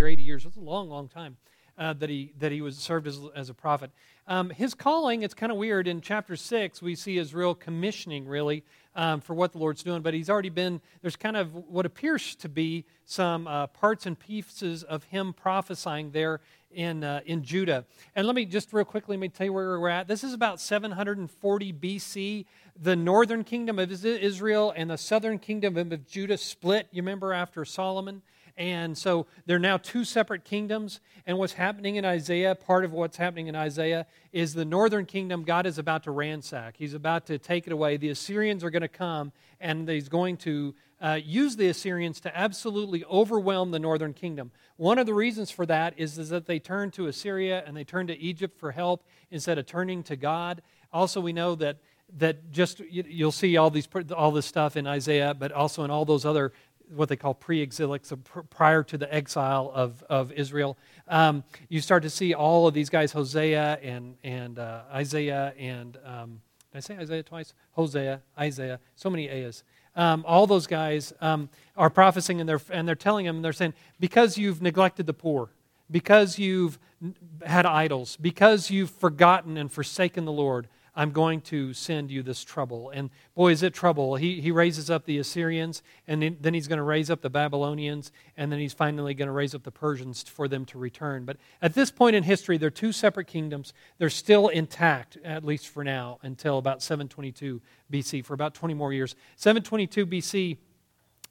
or 80 years. It's a long, long time uh, that, he, that he was served as, as a prophet. Um, his calling, it's kind of weird. In chapter 6, we see his real commissioning, really, um, for what the Lord's doing. But he's already been, there's kind of what appears to be some uh, parts and pieces of him prophesying there in, uh, in Judah. And let me just real quickly, let me tell you where we're at. This is about 740 BC. The northern kingdom of Israel and the southern kingdom of Judah split, you remember, after Solomon. And so they're now two separate kingdoms. And what's happening in Isaiah, part of what's happening in Isaiah, is the northern kingdom God is about to ransack. He's about to take it away. The Assyrians are going to come, and he's going to uh, use the Assyrians to absolutely overwhelm the northern kingdom. One of the reasons for that is, is that they turn to Assyria and they turn to Egypt for help instead of turning to God. Also, we know that that just you'll see all these all this stuff in Isaiah, but also in all those other what they call pre-exilic, so pr- prior to the exile of, of Israel. Um, you start to see all of these guys, Hosea and, and uh, Isaiah and, um, did I say Isaiah twice? Hosea, Isaiah, so many A's. Um, all those guys um, are prophesying and they're, and they're telling them, they're saying, because you've neglected the poor, because you've had idols, because you've forgotten and forsaken the Lord, I'm going to send you this trouble. And boy, is it trouble. He, he raises up the Assyrians, and then he's going to raise up the Babylonians, and then he's finally going to raise up the Persians for them to return. But at this point in history, they're two separate kingdoms. They're still intact, at least for now, until about 722 BC, for about 20 more years. 722 BC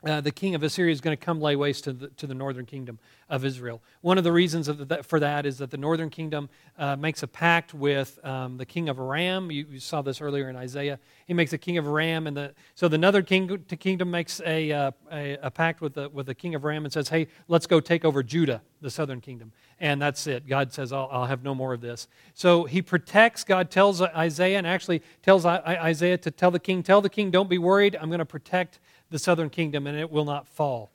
uh, the king of Assyria is going to come lay waste to the, to the northern kingdom of Israel. One of the reasons the, for that is that the northern kingdom uh, makes a pact with um, the king of Aram. You, you, saw this earlier in Isaiah. He makes a king of Aram, and the, so the northern king, kingdom makes a, uh, a, a, pact with the, with the king of Aram and says, hey, let's go take over Judah, the southern kingdom. And that's it. God says, I'll, I'll have no more of this. So he protects, God tells Isaiah, and actually tells Isaiah to tell the king, tell the king, don't be worried, I'm going to protect the southern kingdom, and it will not fall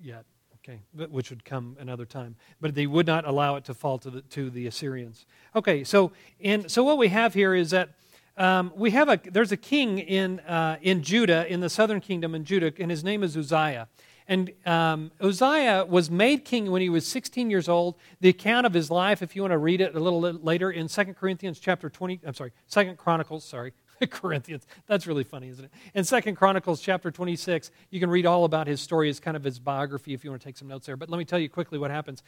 yet, okay, which would come another time. But they would not allow it to fall to the, to the Assyrians. Okay, so, and, so what we have here is that um, we have a, there's a king in, uh, in Judah, in the southern kingdom in Judah, and his name is Uzziah. And um, Uzziah was made king when he was 16 years old. The account of his life, if you want to read it a little later in 2 Corinthians chapter 20, I'm sorry, 2 Chronicles, sorry, Corinthians. That's really funny, isn't it? In Second Chronicles chapter 26, you can read all about his story as kind of his biography if you want to take some notes there. But let me tell you quickly what happens.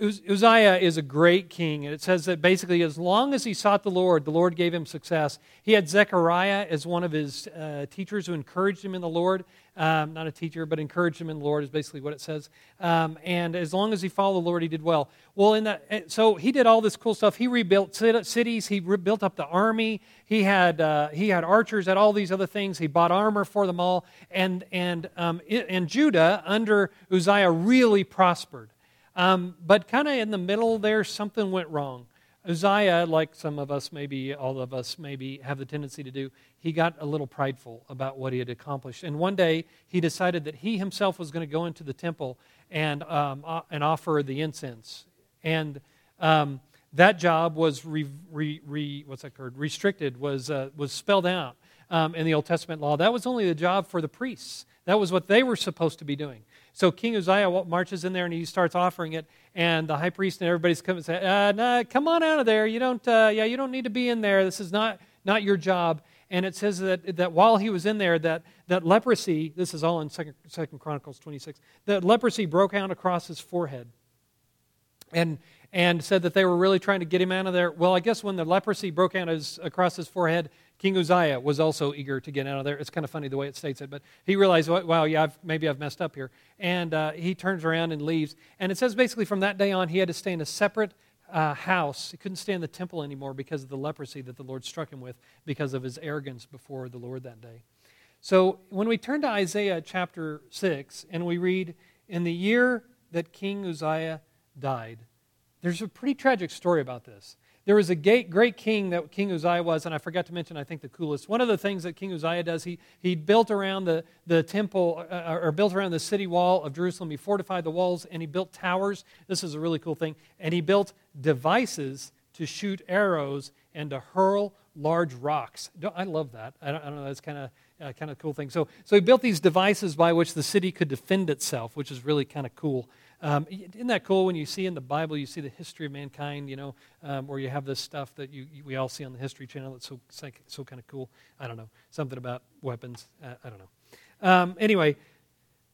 Uzziah is a great king, and it says that basically, as long as he sought the Lord, the Lord gave him success. He had Zechariah as one of his uh, teachers who encouraged him in the Lord. Um, not a teacher, but encourage him in the Lord is basically what it says. Um, and as long as he followed the Lord, he did well. Well, in that, eh, so he did all this cool stuff. He rebuilt cities. He rebuilt up the army. He had uh, he had archers. Had all these other things. He bought armor for them all. And and um, and Judah under Uzziah really prospered. Um, but kind of in the middle there, something went wrong. Uzziah, like some of us, maybe all of us, maybe have the tendency to do, he got a little prideful about what he had accomplished. And one day he decided that he himself was going to go into the temple and, um, uh, and offer the incense. And um, that job was re, re, re, what's that word? restricted, was, uh, was spelled out um, in the Old Testament law. That was only the job for the priests. That was what they were supposed to be doing. So King Uzziah marches in there and he starts offering it, and the high priest and everybody's coming and say, uh, nah, "Come on out of there! You don't, uh, yeah, you don't need to be in there. This is not not your job." And it says that, that while he was in there, that, that leprosy, this is all in Second, Chronicles 26, that leprosy broke out across his forehead. And, and said that they were really trying to get him out of there. Well, I guess when the leprosy broke out his, across his forehead, King Uzziah was also eager to get out of there. It's kind of funny the way it states it, but he realized, wow, yeah, I've, maybe I've messed up here. And uh, he turns around and leaves. And it says basically from that day on, he had to stay in a separate uh, house. He couldn't stay in the temple anymore because of the leprosy that the Lord struck him with because of his arrogance before the Lord that day. So when we turn to Isaiah chapter 6 and we read, In the year that King Uzziah died, there's a pretty tragic story about this. There was a great king that King Uzziah was, and I forgot to mention, I think, the coolest. One of the things that King Uzziah does, he, he built around the, the temple, uh, or built around the city wall of Jerusalem. He fortified the walls, and he built towers. This is a really cool thing. And he built devices to shoot arrows and to hurl large rocks. I love that. I don't, I don't know, that's kind of uh, kind of cool thing. So, so he built these devices by which the city could defend itself, which is really kind of cool. Um, isn't that cool when you see in the Bible, you see the history of mankind, you know, um, where you have this stuff that you, you, we all see on the History Channel that's so, so, so kind of cool? I don't know. Something about weapons. Uh, I don't know. Um, anyway,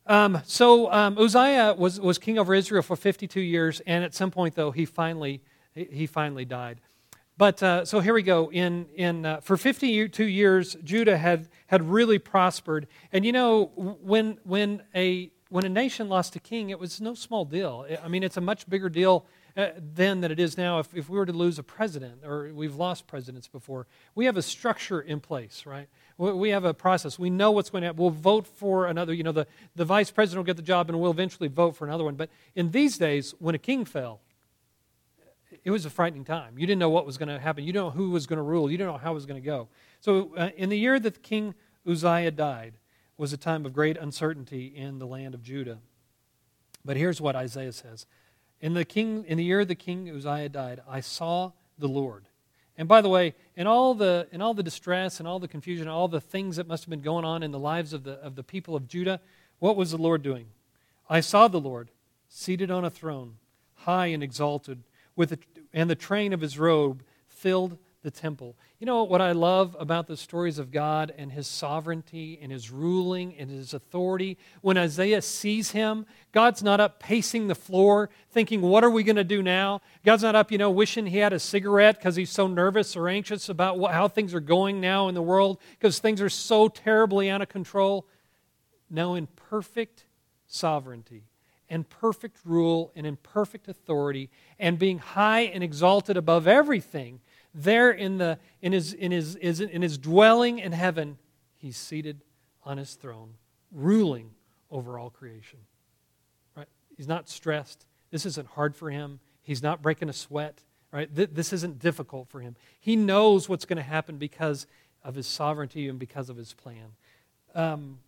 um, so um, Uzziah was, was king over Israel for 52 years, and at some point, though, he finally, he finally died. But uh, so here we go. In, in, uh, for 52 years, Judah had, had really prospered. And you know, when, when, a, when a nation lost a king, it was no small deal. I mean, it's a much bigger deal uh, then than it is now. If, if we were to lose a president, or we've lost presidents before, we have a structure in place, right? We have a process. We know what's going to happen. We'll vote for another. You know, the, the vice president will get the job and we'll eventually vote for another one. But in these days, when a king fell, it was a frightening time. You didn't know what was going to happen. You didn't know who was going to rule. You didn't know how it was going to go. So, uh, in the year that King Uzziah died, was a time of great uncertainty in the land of Judah. But here's what Isaiah says: In the king, in the year the king Uzziah died, I saw the Lord. And by the way, in all the in all the distress and all the confusion, all the things that must have been going on in the lives of the of the people of Judah, what was the Lord doing? I saw the Lord seated on a throne, high and exalted with the, and the train of his robe filled the temple. You know what I love about the stories of God and his sovereignty and his ruling and his authority? When Isaiah sees him, God's not up pacing the floor thinking, what are we going to do now? God's not up, you know, wishing he had a cigarette because he's so nervous or anxious about what, how things are going now in the world because things are so terribly out of control. No, in perfect sovereignty, and perfect rule and in perfect authority and being high and exalted above everything there in, the, in, his, in, his, in his dwelling in heaven he's seated on his throne ruling over all creation. Right? He's not stressed. This isn't hard for him. He's not breaking a sweat right? This isn't difficult for him. He knows what's going to happen because of his sovereignty and because of his plan. Um,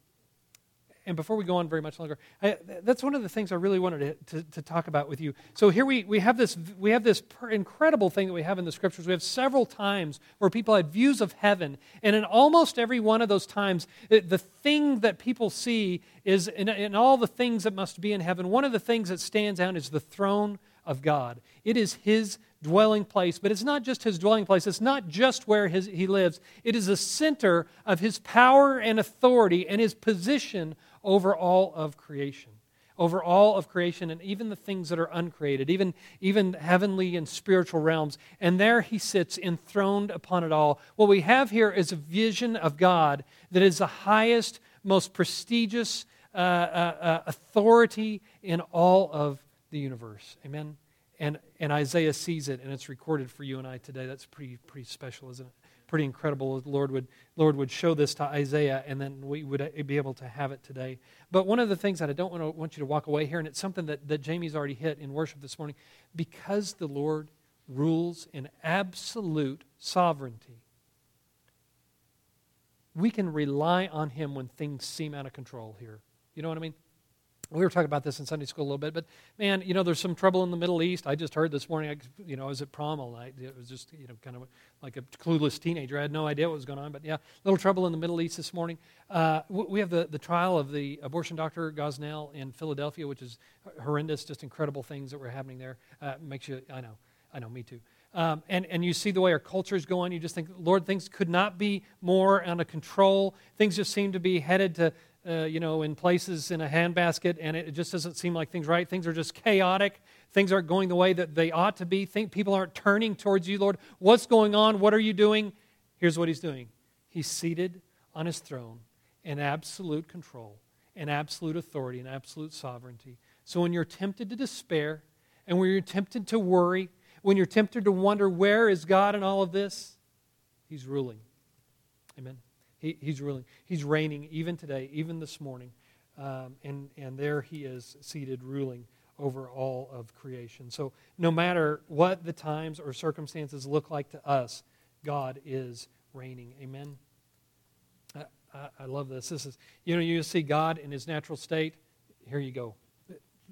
and before we go on very much longer, I, that's one of the things I really wanted to, to, to, talk about with you. So here we, we have this, we have this incredible thing that we have in the scriptures. We have several times where people had views of heaven, and in almost every one of those times, it, the thing that people see is in, in all the things that must be in heaven, one of the things that stands out is the throne of God. It is His dwelling place, but it's not just his dwelling place. It's not just where his, he lives. It is the center of his power and authority and his position over all of creation. Over all of creation and even the things that are uncreated, even, even heavenly and spiritual realms. And there he sits enthroned upon it all. What we have here is a vision of God that is the highest, most prestigious uh, uh, uh, authority in all of the universe. Amen? And, and Isaiah sees it, and it's recorded for you and I today. That's pretty, pretty special, isn't it? Pretty incredible. The Lord would, Lord would show this to Isaiah, and then we would uh, be able to have it today. But one of the things that I don't want, to, want you to walk away here, and it's something that, that Jamie's already hit in worship this morning, because the Lord rules in absolute sovereignty, we can rely on Him when things seem out of control here. You know what I mean? We were talking about this in Sunday school a little bit, but man, you know, there's some trouble in the Middle East. I just heard this morning, I, you know, I was at prom all night. It was just, you know, kind of like a clueless teenager. I had no idea what was going on, but yeah, little trouble in the Middle East this morning. Uh, we have the, the trial of the abortion doctor Gosnell in Philadelphia, which is horrendous, just incredible things that were happening there. Uh, makes you, I know, I know, me too. Um, and, and you see the way our culture is going, you just think, Lord, things could not be more under control. Things just seem to be headed to, uh, you know, in places in a handbasket, and it just doesn't seem like things right. Things are just chaotic. Things aren't going the way that they ought to be. Think people aren't turning towards you, Lord. What's going on? What are you doing? Here's what he's doing. He's seated on his throne in absolute control, in absolute authority, in absolute sovereignty. So when you're tempted to despair, and when you're tempted to worry, when you're tempted to wonder where is God in all of this, He's ruling. Amen. He, he's ruling. He's reigning even today, even this morning. Um, and, and there he is seated ruling over all of creation. So no matter what the times or circumstances look like to us, God is reigning. Amen. I, I, I love this. This is, you know, you see God in his natural state. Here you go.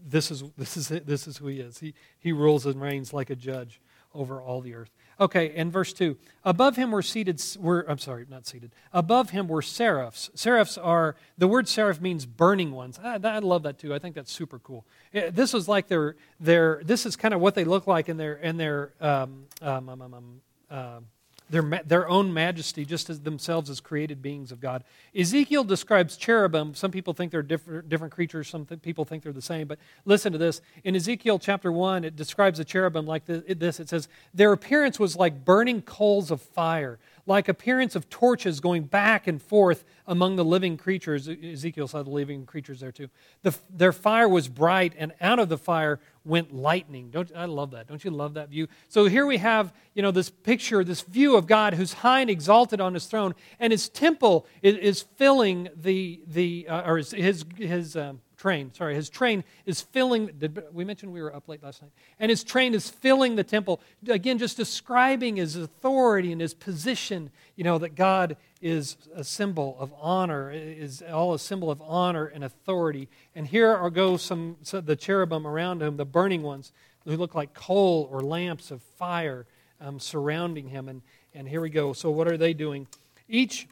This is, this is, it. This is who he is. He, he rules and reigns like a judge over all the earth. Okay, in verse 2, above him were seated, were, I'm sorry, not seated. Above him were seraphs. Seraphs are, the word seraph means burning ones. I, I love that too. I think that's super cool. This was like their, their this is kind of what they look like in their, in their um, um, um, um uh, their, their own majesty, just as themselves as created beings of God. Ezekiel describes cherubim. Some people think they're different, different creatures, some th- people think they're the same. But listen to this. In Ezekiel chapter 1, it describes the cherubim like this it says, Their appearance was like burning coals of fire like appearance of torches going back and forth among the living creatures. Ezekiel saw the living creatures there too. The, their fire was bright, and out of the fire went lightning. Don't, I love that. Don't you love that view? So here we have, you know, this picture, this view of God who's high and exalted on his throne, and his temple is, is filling the, the uh, or his, his, his um, train, sorry, his train is filling, did we mention we were up late last night? And his train is filling the temple. Again, just describing his authority and his position, you know, that God is a symbol of honor, is all a symbol of honor and authority. And here are go some, some the cherubim around him, the burning ones, who look like coal or lamps of fire um, surrounding him. And, and here we go. So what are they doing? Each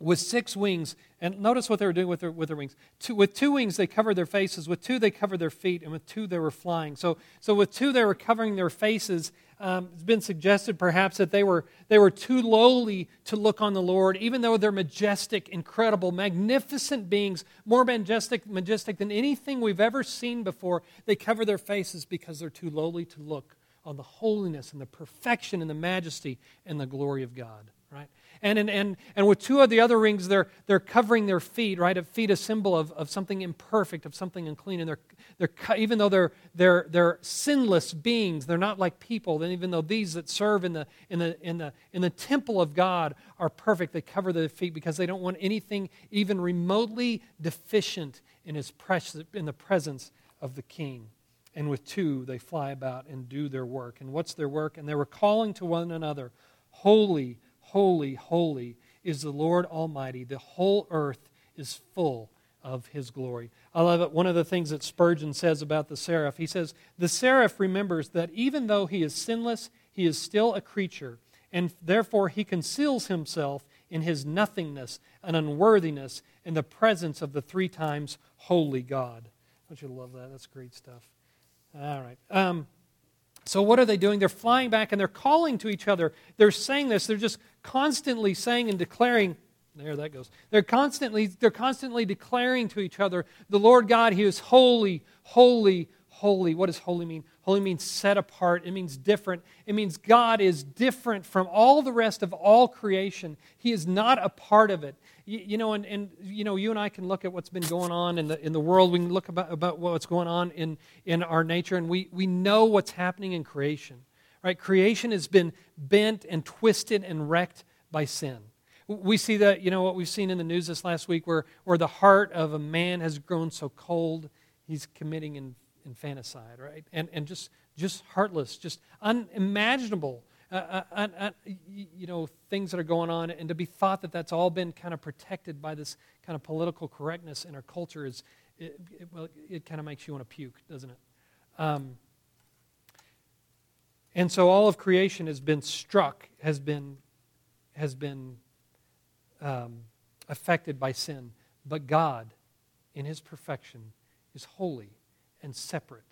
with six wings. And notice what they were doing with their, with their wings. Two, with two wings, they covered their faces. With two, they covered their feet. And with two, they were flying. So, so with two, they were covering their faces. Um, it's been suggested perhaps that they were, they were too lowly to look on the Lord, even though they're majestic, incredible, magnificent beings, more majestic, majestic than anything we've ever seen before. They cover their faces because they're too lowly to look on the holiness and the perfection and the majesty and the glory of God, right? And, and, and, and with two of the other rings, they're, they're covering their feet, right? A feet, a symbol of, of something imperfect, of something unclean. And they're, they're, even though they're, they're, they're sinless beings, they're not like people. And even though these that serve in the, in, the, in, the, in the temple of God are perfect, they cover their feet because they don't want anything even remotely deficient in, his pres- in the presence of the king. And with two, they fly about and do their work. And what's their work? And they were calling to one another, Holy, Holy, holy is the Lord Almighty. The whole earth is full of his glory. I love it. One of the things that Spurgeon says about the seraph, he says, The seraph remembers that even though he is sinless, he is still a creature, and therefore he conceals himself in his nothingness and unworthiness in the presence of the three times holy God. Don't you love that? That's great stuff. All right. Um, so, what are they doing? They're flying back and they're calling to each other. They're saying this. They're just constantly saying and declaring. There that goes. They're constantly, they're constantly declaring to each other, the Lord God, He is holy, holy, holy. What does holy mean? Holy means set apart. It means different. It means God is different from all the rest of all creation. He is not a part of it. You, you, know, and, and you know, you and I can look at what's been going on in the in the world. We can look about, about what's going on in, in our nature, and we, we know what's happening in creation. Right? Creation has been bent and twisted and wrecked by sin. We see that, you know, what we've seen in the news this last week where, where the heart of a man has grown so cold, he's committing infanticide, right? And, and just, just heartless, just unimaginable, uh, uh, uh, uh you know, things that are going on. And to be thought that that's all been kind of protected by this kind of political correctness in our culture is, it, it well, it kind of makes you want to puke, doesn't it? Um, and so all of creation has been struck, has been, has been um, affected by sin. But God, in his perfection, is holy and separate.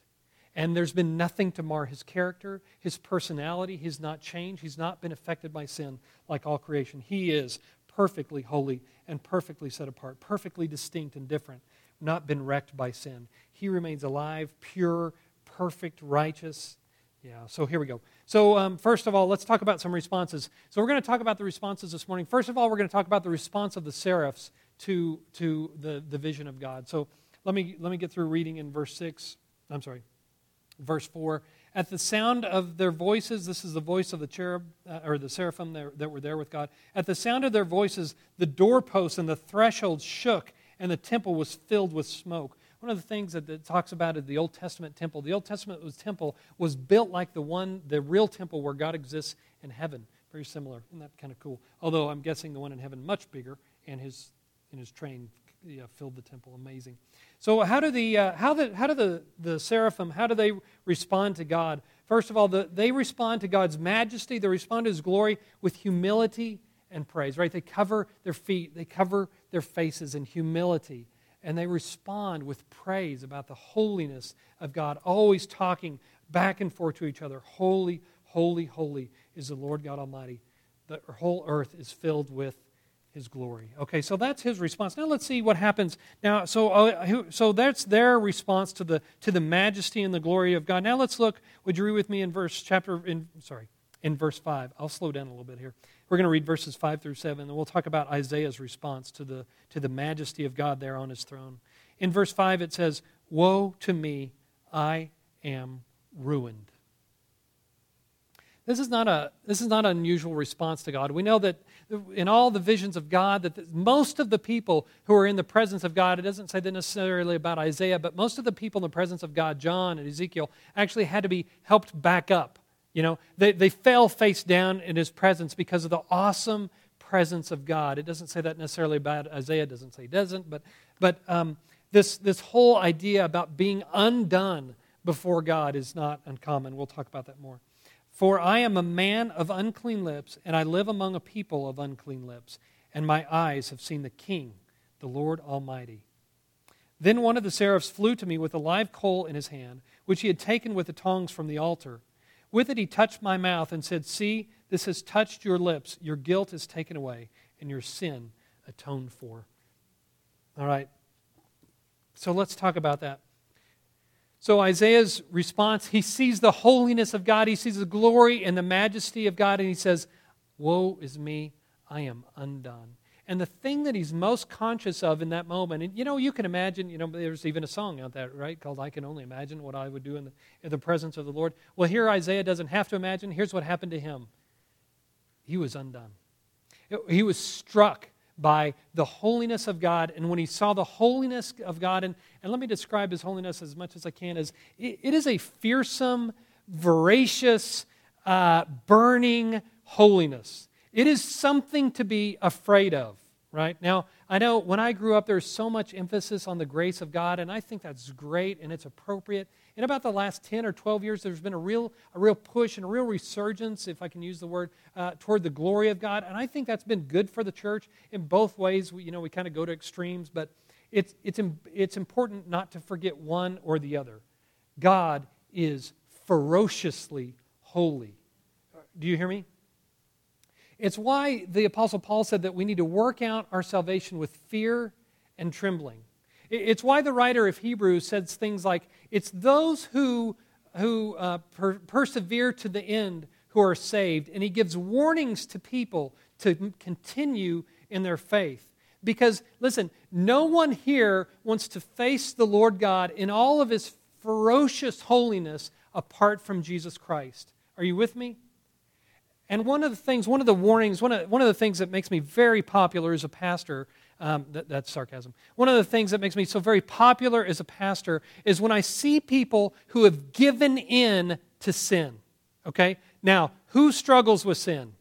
And there's been nothing to mar his character, his personality. He's not changed. He's not been affected by sin like all creation. He is perfectly holy and perfectly set apart, perfectly distinct and different, not been wrecked by sin. He remains alive, pure, perfect, righteous. Yeah, so here we go. So, um, first of all, let's talk about some responses. So, we're going to talk about the responses this morning. First of all, we're going to talk about the response of the seraphs to, to the, the vision of God. So, let me, let me get through reading in verse 6. I'm sorry, verse 4. At the sound of their voices, this is the voice of the cherub, uh, or the seraphim that, that were there with God. At the sound of their voices, the doorposts and the thresholds shook, and the temple was filled with smoke. One of the things that it talks about is the Old Testament temple. The Old Testament was temple was built like the one, the real temple where God exists in heaven. Very similar. Isn't that kind of cool? Although I'm guessing the one in heaven much bigger, and his in his train yeah, filled the temple. Amazing. So how do the uh, how the how do the the seraphim how do they respond to God? First of all, the, they respond to God's majesty. They respond to His glory with humility and praise. Right? They cover their feet. They cover their faces in humility, and they respond with praise about the holiness of God. Always talking back and forth to each other. Holy, holy, holy is the Lord God Almighty. The whole earth is filled with his glory. Okay, so that's his response. Now let's see what happens. Now, so uh, so that's their response to the to the majesty and the glory of God. Now let's look. Would you read with me in verse chapter in sorry in verse five? I'll slow down a little bit here. We're going to read verses five through seven, and we'll talk about Isaiah's response to the to the majesty of God there on his throne. In verse five, it says, "Woe to me, I am ruined." This is not a this is not an unusual response to God. We know that in all the visions of God that the, most of the people who are in the presence of God, it doesn't say that necessarily about Isaiah, but most of the people in the presence of God, John and Ezekiel, actually had to be helped back up. You know, they, they fell face down in his presence because of the awesome presence of God. It doesn't say that necessarily about Isaiah, doesn't say doesn't, but, but um, this, this whole idea about being undone before God is not uncommon. We'll talk about that more. For I am a man of unclean lips, and I live among a people of unclean lips, and my eyes have seen the King, the Lord Almighty. Then one of the seraphs flew to me with a live coal in his hand, which he had taken with the tongs from the altar. With it he touched my mouth and said, See, this has touched your lips. Your guilt is taken away, and your sin atoned for. All right. So let's talk about that. So Isaiah's response, he sees the holiness of God, he sees the glory and the majesty of God, and he says, Woe is me, I am undone. And the thing that he's most conscious of in that moment, and you know, you can imagine, you know, there's even a song out there, right, called I Can Only Imagine What I Would Do in the, in the Presence of the Lord. Well, here Isaiah doesn't have to imagine. Here's what happened to him he was undone. He was struck by the holiness of God. And when he saw the holiness of God, and, and let me describe his holiness as much as I can, as it, it is a fearsome, voracious, uh, burning holiness. It is something to be afraid of, right? Now, I know when I grew up, there's so much emphasis on the grace of God, and I think that's great and it's appropriate in about the last 10 or 12 years, there's been a real, a real push and a real resurgence, if I can use the word, uh, toward the glory of God. And I think that's been good for the church in both ways. We, you know, we kind of go to extremes, but it's, it's, it's important not to forget one or the other. God is ferociously holy. Do you hear me? It's why the Apostle Paul said that we need to work out our salvation with fear and trembling. It's why the writer of Hebrews says things like, It's those who, who uh, per- persevere to the end who are saved. And he gives warnings to people to continue in their faith. Because, listen, no one here wants to face the Lord God in all of his ferocious holiness apart from Jesus Christ. Are you with me? And one of the things, one of the warnings, one of, one of the things that makes me very popular as a pastor um, that, that's sarcasm. One of the things that makes me so very popular as a pastor is when I see people who have given in to sin. Okay? Now, who struggles with sin?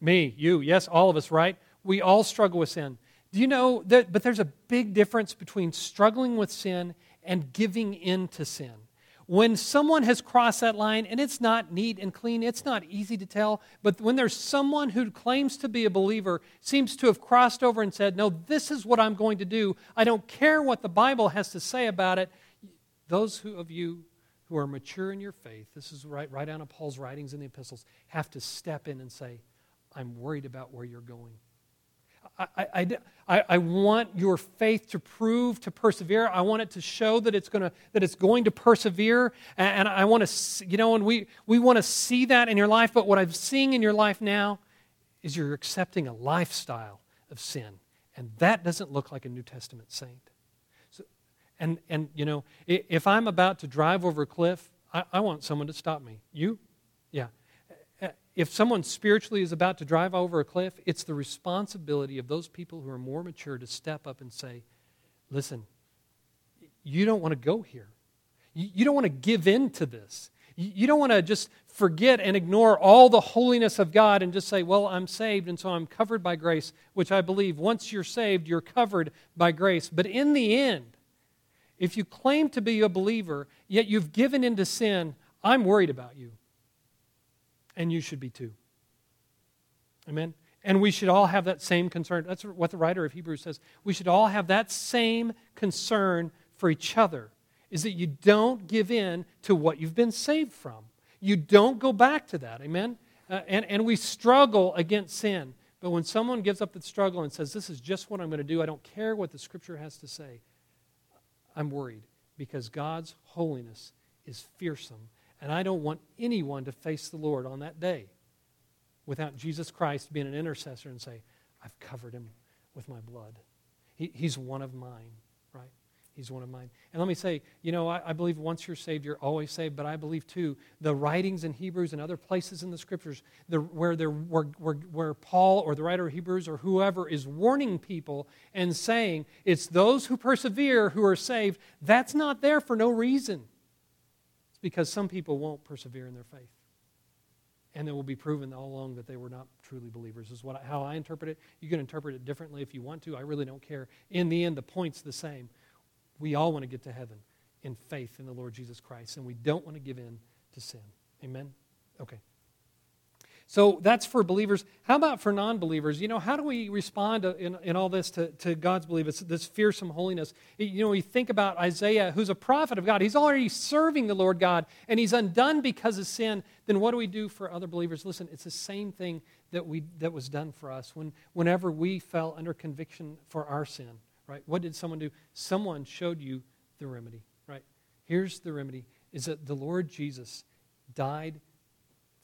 Me, you, yes, all of us, right? We all struggle with sin. Do you know that? But there's a big difference between struggling with sin and giving in to sin when someone has crossed that line, and it's not neat and clean, it's not easy to tell, but when there's someone who claims to be a believer, seems to have crossed over and said, No, this is what I'm going to do, I don't care what the Bible has to say about it, those who, of you who are mature in your faith, this is right, right out of Paul's writings in the epistles, have to step in and say, I'm worried about where you're going. I, I, I, want your faith to prove to persevere. I want it to show that it's, gonna, that it's going to persevere. And, I want to, you know, and we, we want to see that in your life. But what I'm seeing in your life now is you're accepting a lifestyle of sin. And that doesn't look like a New Testament saint. So, and, and, you know, if I'm about to drive over a cliff, I, I want someone to stop me. You? Yeah if someone spiritually is about to drive over a cliff, it's the responsibility of those people who are more mature to step up and say, listen, you don't want to go here. You, don't want to give in to this. You don't want to just forget and ignore all the holiness of God and just say, well, I'm saved and so I'm covered by grace, which I believe once you're saved, you're covered by grace. But in the end, if you claim to be a believer, yet you've given into sin, I'm worried about you. And you should be too. Amen? And we should all have that same concern. That's what the writer of Hebrews says. We should all have that same concern for each other is that you don't give in to what you've been saved from. You don't go back to that. Amen? Uh, and, and we struggle against sin. But when someone gives up the struggle and says, This is just what I'm going to do, I don't care what the scripture has to say, I'm worried because God's holiness is fearsome. And I don't want anyone to face the Lord on that day without Jesus Christ being an intercessor and say, I've covered him with my blood. He, he's one of mine, right? He's one of mine. And let me say, you know, I, I, believe once you're saved, you're always saved, but I believe too, the writings in Hebrews and other places in the scriptures the, where, where, where, where Paul or the writer of Hebrews or whoever is warning people and saying, it's those who persevere who are saved, that's not there for no reason. It's because some people won't persevere in their faith. And it will be proven all along that they were not truly believers, is what, how I interpret it. You can interpret it differently if you want to. I really don't care. In the end, the point's the same we all want to get to heaven in faith in the Lord Jesus Christ, and we don't want to give in to sin. Amen? Okay. So that's for believers. How about for non believers? You know, how do we respond in, in all this to, to God's belief? It's this fearsome holiness. You know, we think about Isaiah, who's a prophet of God. He's already serving the Lord God, and he's undone because of sin. Then what do we do for other believers? Listen, it's the same thing that, we, that was done for us when, whenever we fell under conviction for our sin right? What did someone do? Someone showed you the remedy, right? Here's the remedy is that the Lord Jesus died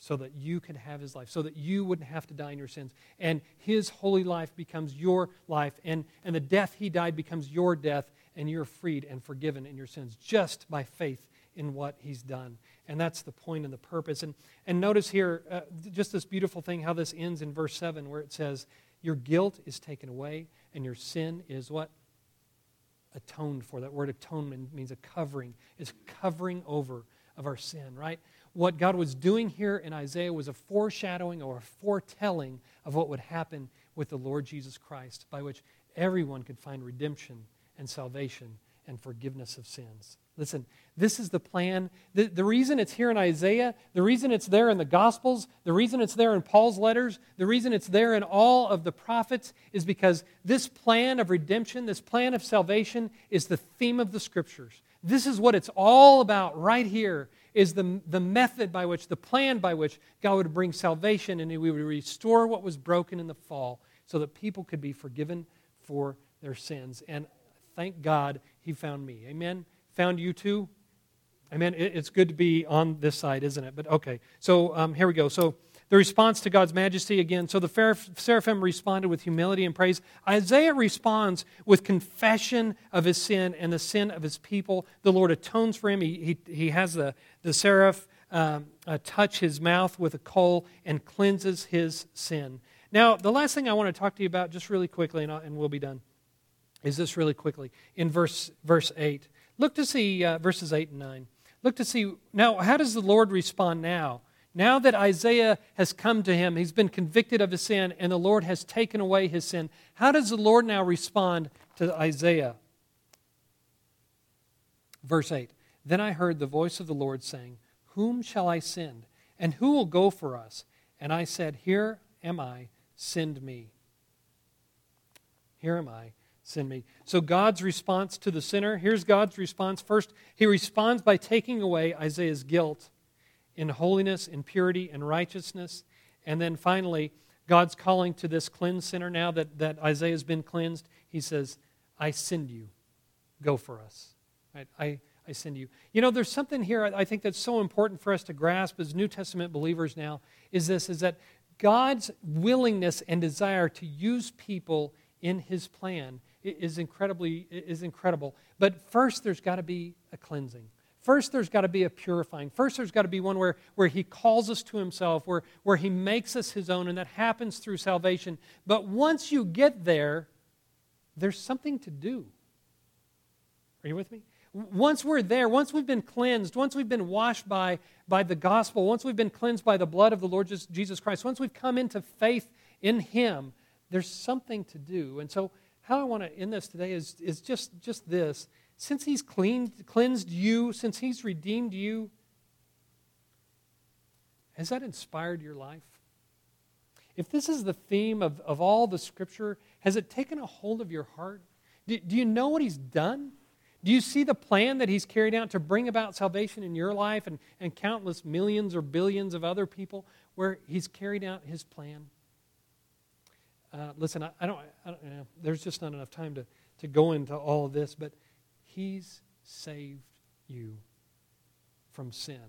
so that you could have his life, so that you wouldn't have to die in your sins. And his holy life becomes your life, and, and the death he died becomes your death, and you're freed and forgiven in your sins just by faith in what he's done. And that's the point and the purpose. And, and notice here, uh, just this beautiful thing, how this ends in verse 7, where it says, Your guilt is taken away and your sin is what? Atoned for. That word atonement means a covering, is covering over of our sin, right? What God was doing here in Isaiah was a foreshadowing or a foretelling of what would happen with the Lord Jesus Christ, by which everyone could find redemption and salvation and forgiveness of sins. Listen, this is the plan. The, the reason it's here in Isaiah, the reason it's there in the Gospels, the reason it's there in Paul's letters, the reason it's there in all of the prophets is because this plan of redemption, this plan of salvation, is the theme of the Scriptures. This is what it's all about right here is the, the method by which, the plan by which God would bring salvation and we would restore what was broken in the fall so that people could be forgiven for their sins. And thank God He found me. Amen found you too? Amen. It's good to be on this side, isn't it? But okay. So um, here we go. So the response to God's majesty again. So the seraphim responded with humility and praise. Isaiah responds with confession of his sin and the sin of his people. The Lord atones for him. He, he, he has the, the seraph um, uh, touch his mouth with a coal and cleanses his sin. Now, the last thing I want to talk to you about, just really quickly, and, and we'll be done, is this really quickly. In verse, verse 8. Look to see uh, verses 8 and 9. Look to see, now, how does the Lord respond now? Now that Isaiah has come to him, he's been convicted of his sin, and the Lord has taken away his sin. How does the Lord now respond to Isaiah? Verse 8 Then I heard the voice of the Lord saying, Whom shall I send? And who will go for us? And I said, Here am I, send me. Here am I, send me. So, God's response to the sinner here's God's response. First, he responds by taking away Isaiah's guilt in holiness, in purity, and righteousness. And then finally, God's calling to this cleansed sinner now that, that Isaiah has been cleansed. He says, I send you. Go for us. Right? I, I send you. You know, there's something here I think that's so important for us to grasp as New Testament believers now is this is that God's willingness and desire to use people in his plan is incredibly is incredible. But first, there's got to be a cleansing. First, there's got to be a purifying. First, there's got to be one where, where he calls us to himself, where, where he makes us his own, and that happens through salvation. But once you get there, there's something to do. Are you with me? Once we're there, once we've been cleansed, once we've been washed by, by the gospel, once we've been cleansed by the blood of the Lord Jesus Christ, once we've come into faith in Him, there's something to do. And so, how I want to end this today is, is just, just this. Since He's cleaned, cleansed you, since He's redeemed you, has that inspired your life? If this is the theme of, of all the Scripture, has it taken a hold of your heart? Do, do you know what He's done? Do you see the plan that He's carried out to bring about salvation in your life and, and countless millions or billions of other people where He's carried out His plan? Uh, listen, I, I don't, I don't there's just not enough time to, to go into all of this, but He's saved you from sin.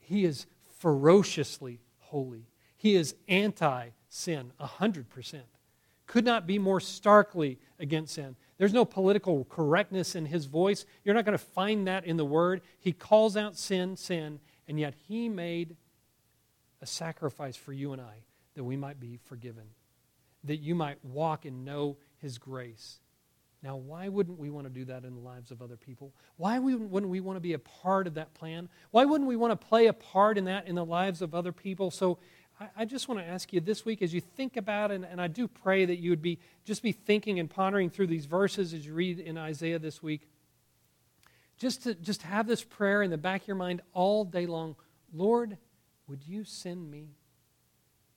He is ferociously holy. He is anti sin, 100%. Could not be more starkly against sin. There's no political correctness in his voice. You're not going to find that in the word. He calls out sin, sin, and yet he made a sacrifice for you and I that we might be forgiven, that you might walk and know his grace. Now, why wouldn't we want to do that in the lives of other people? Why wouldn't we want to be a part of that plan? Why wouldn't we want to play a part in that in the lives of other people? So I, just want to ask you this week as you think about it, and, I do pray that you would be just be thinking and pondering through these verses as you read in Isaiah this week. Just to just have this prayer in the back of your mind all day long. Lord, would you send me?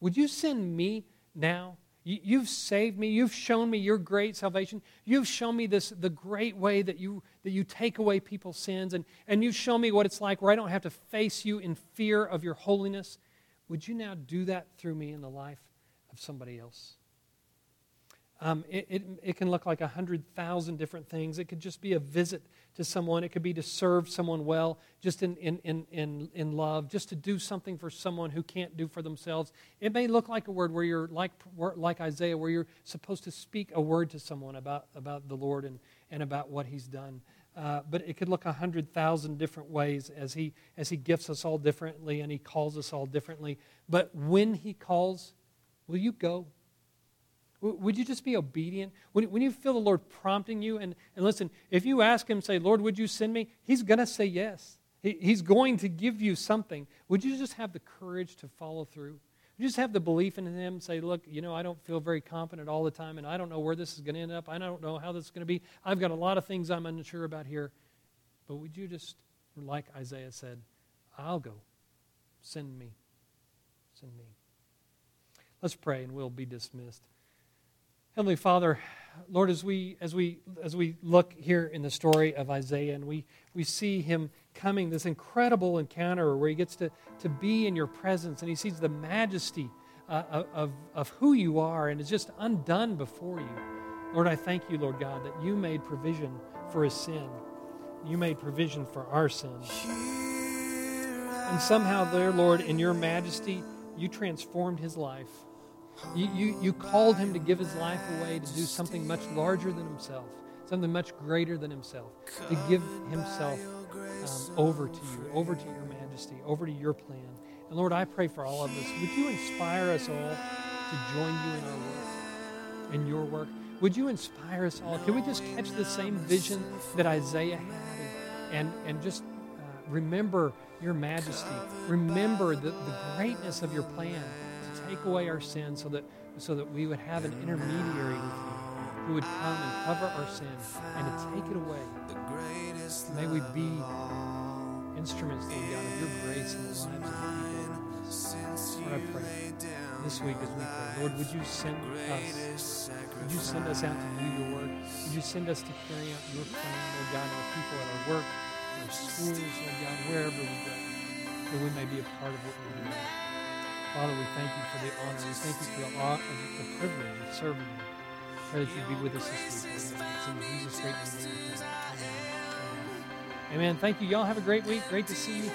Would you send me now? You've saved me. You've shown me your great salvation. You've shown me this the great way that you that you take away people's sins, and, and you've shown me what it's like where I don't have to face you in fear of your holiness. Would you now do that through me in the life of somebody else? Um, it, it, it, can look like a hundred thousand different things. It could just be a visit to someone. It could be to serve someone well, just in, in, in, in, in love, just to do something for someone who can't do for themselves. It may look like a word where you're like, like Isaiah, where you're supposed to speak a word to someone about, about the Lord and, and about what he's done. Uh, but it could look a hundred thousand different ways as he as he gifts us all differently and he calls us all differently. But when he calls, will you go? Would you just be obedient? When, you feel the Lord prompting you, and, and listen, if you ask Him, say, Lord, would you send me? He's going to say yes. He, he's going to give you something. Would you just have the courage to follow through? You just have the belief in Him. Say, look, you know, I don't feel very confident all the time, and I don't know where this is going to end up. I don't know how this is going to be. I've got a lot of things I'm unsure about here. But would you just, like Isaiah said, I'll go. Send me. Send me. Let's pray, and we'll be dismissed. Heavenly Father, Lord, as we, as we, as we look here in the story of Isaiah and we, we see him coming, this incredible encounter where he gets to, to be in your presence and he sees the majesty uh, of, of who you are and is just undone before you. Lord, I thank you, Lord God, that you made provision for his sin. You made provision for our sin. And somehow, there, Lord, in your majesty, you transformed his life. You, you, you called him to give his life away to do something much larger than himself, something much greater than himself, to give himself um, over to you, over to your majesty, over to your plan. And Lord, I pray for all of us. Would you inspire us all to join you in our work, in your work? Would you inspire us all? Can we just catch the same vision that Isaiah had and, and, just uh, remember your majesty? Remember the, the greatness of your plan take away our sin so that, so that we would have an intermediary with you who would come and cover our sin and to take it away. May we be instruments, Lord God, of your grace in the lives of the people. Lord, I pray this week as we pray, Lord, would you send us? Would you send us out to do your work? Would you send us to carry out your plan, Lord God, our people at our work, our schools, Lord God, wherever we go, that we may be a part of what we're doing. Father, we thank you for the honor. We thank you for the, honor, the privilege of serving you. Pray that you be with us this week. It's in Jesus' great name. Amen. Thank you. Y'all have a great week. Great to see you.